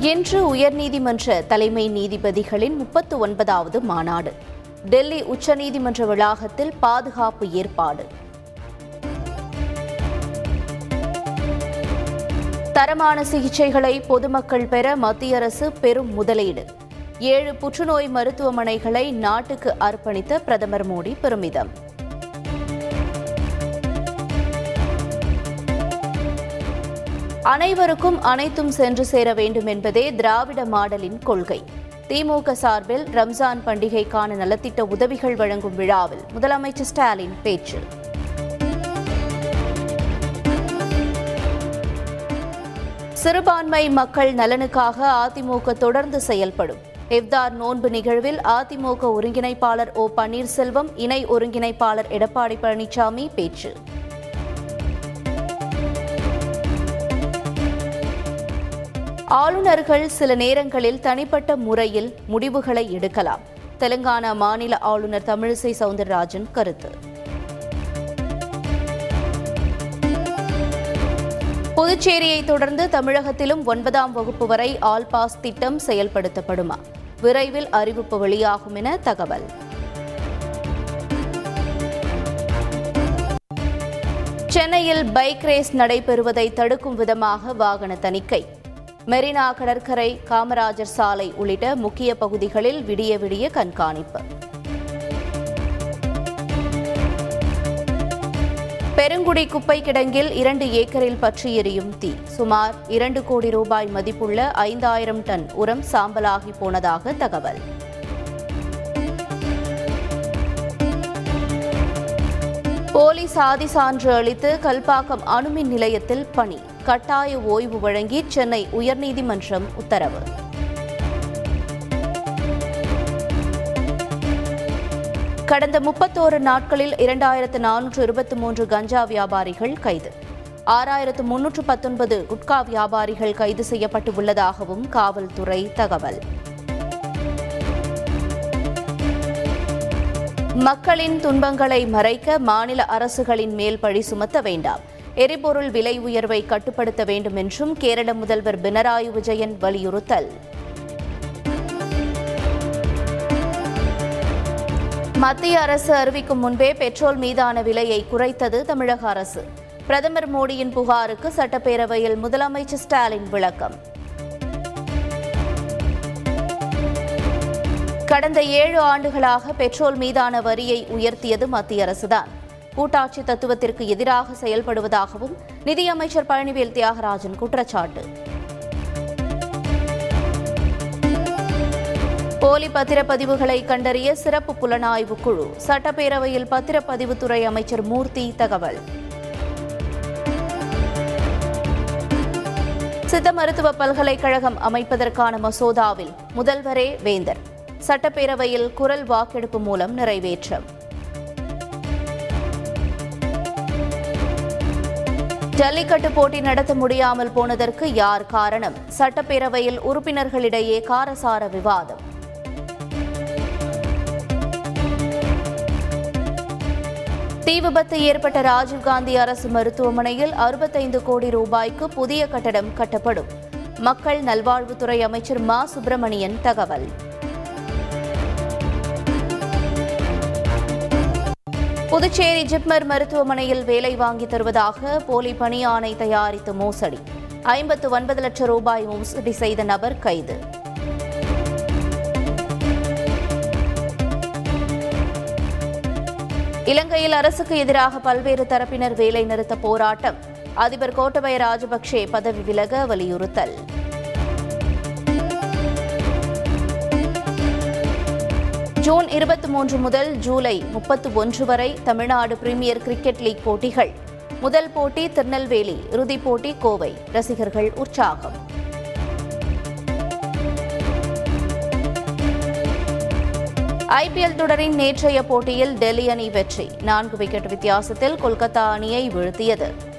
இன்று உயர்நீதிமன்ற தலைமை நீதிபதிகளின் முப்பத்து ஒன்பதாவது மாநாடு. டெல்லி உச்சநீதிமன்ற வளாகத்தில் பாதுகாப்பு ஏற்பாடு. தரமான சிகிச்சைகளை பொதுமக்கள் பெற மத்திய அரசு பெரும் முதலீடு. ஏழு புற்றுநோய் மருத்துவமனைகளை நாட்டுக்கு அர்ப்பணித்த பிரதமர் மோடி பெருமிதம். அனைவருக்கும் அனைத்தும் சென்று சேர வேண்டும் என்பதே திராவிட மாடலின் கொள்கை. திமுக சார்பில் ரம்ஜான் பண்டிகைக்கான நலத்திட்ட உதவிகள் வழங்கும் விழாவில் முதலமைச்சர் ஸ்டாலின் பேச்சு. சிறுபான்மை மக்கள் நலனுக்காக அதிமுக தொடர்ந்து செயல்படும். இவ்தார் நோன்பு நிகழ்வில் அதிமுக ஒருங்கிணைப்பாளர் ஓ பன்னீர்செல்வம் இணை ஒருங்கிணைப்பாளர் எடப்பாடி பழனிசாமி பேச்சு. ஆளுநர்கள் சில நேரங்களில் தனிப்பட்ட முறையில் முடிவுகளை எடுக்கலாம். தெலுங்கானா மாநில ஆளுநர் தமிழிசை சவுந்தரராஜன் கருத்து. புதுச்சேரியை தொடர்ந்து தமிழகத்திலும் ஒன்பதாம் வகுப்பு வரை ஆல் பாஸ் திட்டம் செயல்படுத்தப்படுமா? விரைவில் அறிவிப்பு வெளியாகும் என தகவல். சென்னையில் பைக் ரேஸ் நடைபெறுவதை தடுக்கும் விதமாக வாகன தணிக்கை. மெரினா கடற்கரை காமராஜர் சாலை உள்ளிட்ட முக்கிய பகுதிகளில் விடிய விடிய கண்காணிப்பு. பெருங்குடி குப்பை கிடங்கில் இரண்டு ஏக்கரில் பற்றி எரியும் தீ. சுமார் இரண்டு கோடி ரூபாய் மதிப்புள்ள ஐந்தாயிரம் டன் உரம் சாம்பலாகி போனதாக தகவல். போலி சாதி சான்று அளித்து கல்பாக்கம் அணுமின் நிலையத்தில் பணி. கட்டாய ஓய்வு வழங்கி சென்னை உயர்நீதிமன்றம் உத்தரவு. கடந்த முப்பத்தோரு நாட்களில் இரண்டாயிரத்து நானூற்று இருபத்தி மூன்று கஞ்சா வியாபாரிகள் கைது. ஆறாயிரத்து முன்னூற்று பத்தொன்பது குட்கா வியாபாரிகள் கைது செய்யப்பட்டு உள்ளதாகவும் காவல்துறை தகவல். மக்களின் துன்பங்களை மறைக்க மாநில அரசுகளின் மேல் பழி சுமத்த வேண்டாம். எரிபொருள் விலை உயர்வை கட்டுப்படுத்த வேண்டும் என்றும் கேரள முதல்வர் பினராயி விஜயன் வலியுறுத்தல். மத்திய அரசு அறிவிக்கும் முன்பே பெட்ரோல் மீதான விலையை குறைத்தது தமிழக அரசு. பிரதமர் மோடியின் புகாருக்கு சட்டப்பேரவையில் முதலமைச்சர் ஸ்டாலின் விளக்கம். கடந்த ஏழு ஆண்டுகளாக பெட்ரோல் மீதான வரியை உயர்த்தியது மத்திய அரசுதான். கூட்டாட்சி தத்துவத்திற்கு எதிராக செயல்படுவதாகவும் நிதியமைச்சர் பழனிவேல் தியாகராஜன் குற்றச்சாட்டு. போலி பத்திரப்பதிவுகளை கண்டறிய சிறப்பு புலனாய்வு குழு சட்டப்பேரவையில் பத்திரப்பதிவுத்துறை அமைச்சர் மூர்த்தி தகவல். சித்த மருத்துவ பல்கலைக்கழகம் அமைப்பதற்கான மசோதாவில் முதல்வரே வேந்தர். சட்டப்பேரவையில் குரல் வாக்கெடுப்பு மூலம் நிறைவேற்றம். ஜல்லிக்கட்டு போட்டி நடத்த முடியாமல் போனதற்கு யார் காரணம்? சட்டப்பேரவையில் உறுப்பினர்களிடையே காரசார விவாதம். தீ விபத்து ஏற்பட்ட ராஜீவ்காந்தி அரசு மருத்துவமனையில் அறுபத்தைந்து கோடி ரூபாய்க்கு புதிய கட்டடம் கட்டப்படும். மக்கள் நல்வாழ்வுத்துறை அமைச்சர் மா. சுப்பிரமணியன் தகவல். புதுச்சேரி ஜிப்மர் மருத்துவமனையில் வேலை வாங்கி தருவதாக போலி பணியாணை தயாரித்து மோசடி. ஐம்பத்து ஒன்பது லட்சம் ரூபாய் மோசடி செய்த நபர் கைது. இலங்கையில் அரசுக்கு எதிராக பல்வேறு தரப்பினர் வேலை நிறுத்த போராட்டம். அதிபர் கோட்டபய ராஜபக்சே பதவி விலக வலியுறுத்தல். ஜூன் இருபத்தி மூன்று முதல் ஜூலை முப்பத்து ஒன்று வரை தமிழ்நாடு பிரீமியர் கிரிக்கெட் லீக் போட்டிகள். முதல் போட்டி திருநெல்வேலி இறுதிப் போட்டி கோவை. ரசிகர்கள் உற்சாகம். ஐபிஎல் தொடரின் நேற்றைய போட்டியில் டெல்லி அணி வெற்றி. நான்கு விக்கெட் வித்தியாசத்தில் கொல்கத்தா அணியை வீழ்த்தியது.